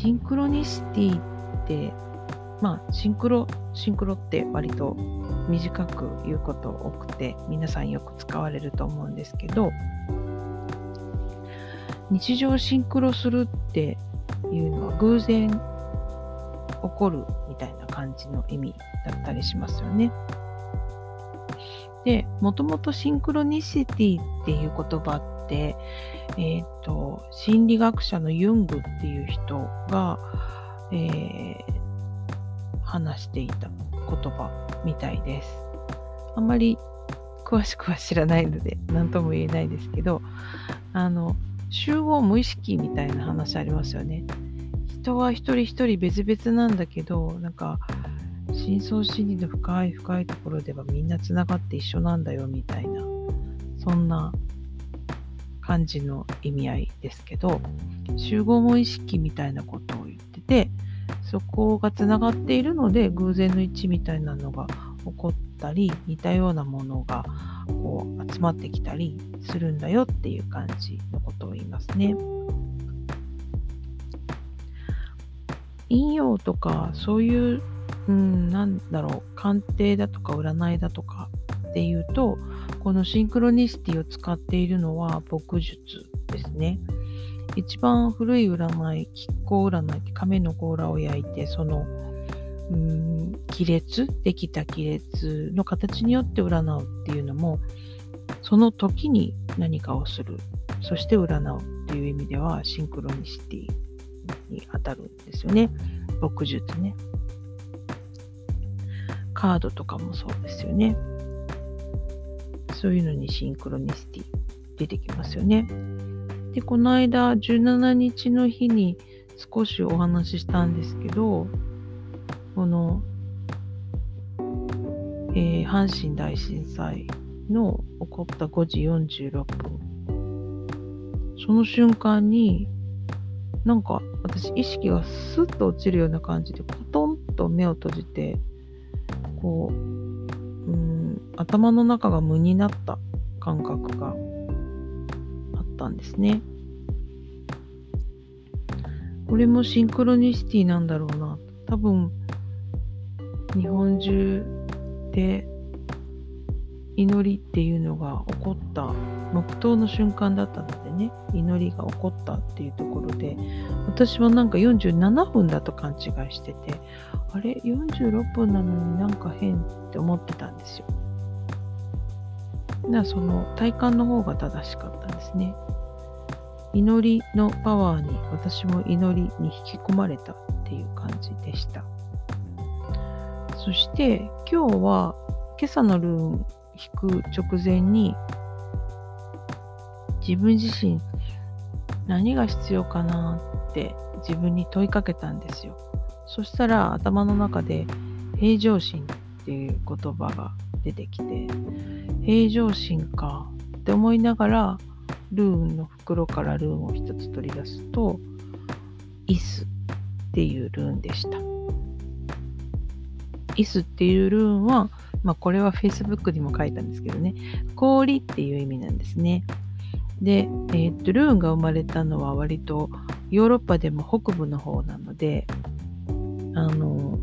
シンクロニシティってまあシンクロシンクロって割と短く言うこと多くて皆さんよく使われると思うんですけど日常シンクロするっていうのは偶然起こるみたいな感じの意味だったりしますよね。で、もともとシンクロニシティっていう言葉って、えっ、ー、と、心理学者のユングっていう人が、えー、話していた言葉みたいです。あんまり詳しくは知らないので、何とも言えないですけど、あの、集合無意識みたいな話ありますよね。人は一人一人別々なんだけど、なんか、深層心理の深い深いところではみんなつながって一緒なんだよみたいなそんな感じの意味合いですけど集合無意識みたいなことを言っててそこがつながっているので偶然の一致みたいなのが起こったり似たようなものがこう集まってきたりするんだよっていう感じのことを言いますね。引用とかそういううん、なんだろう、鑑定だとか占いだとかっていうと、このシンクロニシティを使っているのは牧術ですね。一番古い占い、亀甲占いって亀の甲羅を焼いて、その、うん、亀裂、できた亀裂の形によって占うっていうのも、その時に何かをする、そして占うっていう意味ではシンクロニシティに当たるんですよね。牧術ね。カードとかもそうですよね。そういうのにシンクロニシティ出てきますよね。で、この間17日の日に少しお話ししたんですけど、この、えー、阪神大震災の起こった5時46分。その瞬間に、なんか私意識がスッと落ちるような感じで、コトンと目を閉じて、こう、頭の中が無になった感覚があったんですね。これもシンクロニシティなんだろうな。多分、日本中で祈りっていうのが起こった黙祷の瞬間だったのでね祈りが起こったっていうところで私はなんか47分だと勘違いしててあれ？46分なのになんか変って思ってたんですよだからその体感の方が正しかったですね祈りのパワーに私も祈りに引き込まれたっていう感じでしたそして今日は今朝のルーン引く直前に自分自身何が必要かなって自分に問いかけたんですよ。そしたら頭の中で平常心っていう言葉が出てきて平常心かって思いながらルーンの袋からルーンを一つ取り出すとイスっていうルーンでした。イスっていうルーンはまあ、これは Facebook にも書いたんですけどね、氷っていう意味なんですね。で、えー、っと、ルーンが生まれたのは割とヨーロッパでも北部の方なので、あの、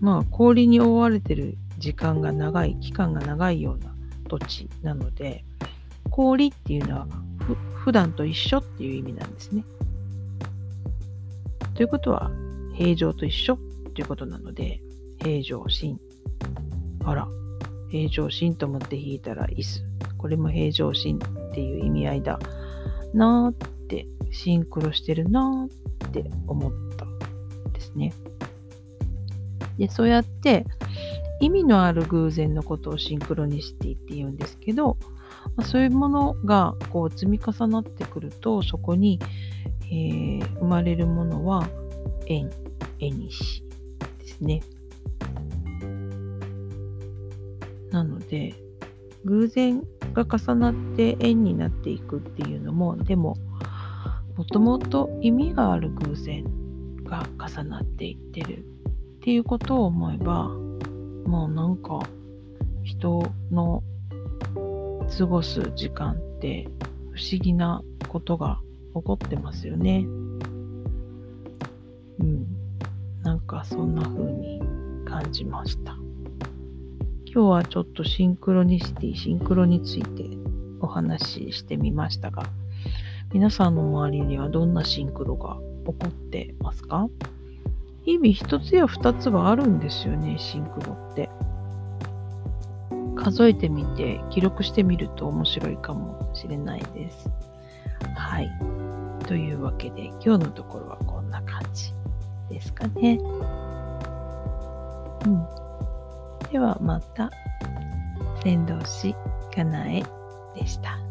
まあ、氷に覆われてる時間が長い、期間が長いような土地なので、氷っていうのはふ普段と一緒っていう意味なんですね。ということは、平常と一緒ということなので、平常心あら、平常心と思って弾いたら椅子。これも平常心っていう意味合いだなーってシンクロしてるなーって思ったですね。で、そうやって意味のある偶然のことをシンクロニシティって言うんですけど、まあ、そういうものがこう積み重なってくるとそこに、えー、生まれるものは縁、縁にしですね。なので、偶然が重なって縁になっていくっていうのも、でも、もともと意味がある偶然が重なっていってるっていうことを思えば、もうなんか人の過ごす時間って不思議なことが起こってますよね。うん。なんかそんな風に感じました。今日はちょっとシンクロニシティ、シンクロについてお話ししてみましたが、皆さんの周りにはどんなシンクロが起こってますか？日々一つや二つはあるんですよね、シンクロって。数えてみて記録してみると面白いかもしれないです。はい。というわけで今日のところはこんな感じですかね。うん。ではまた、先導師かなえでした。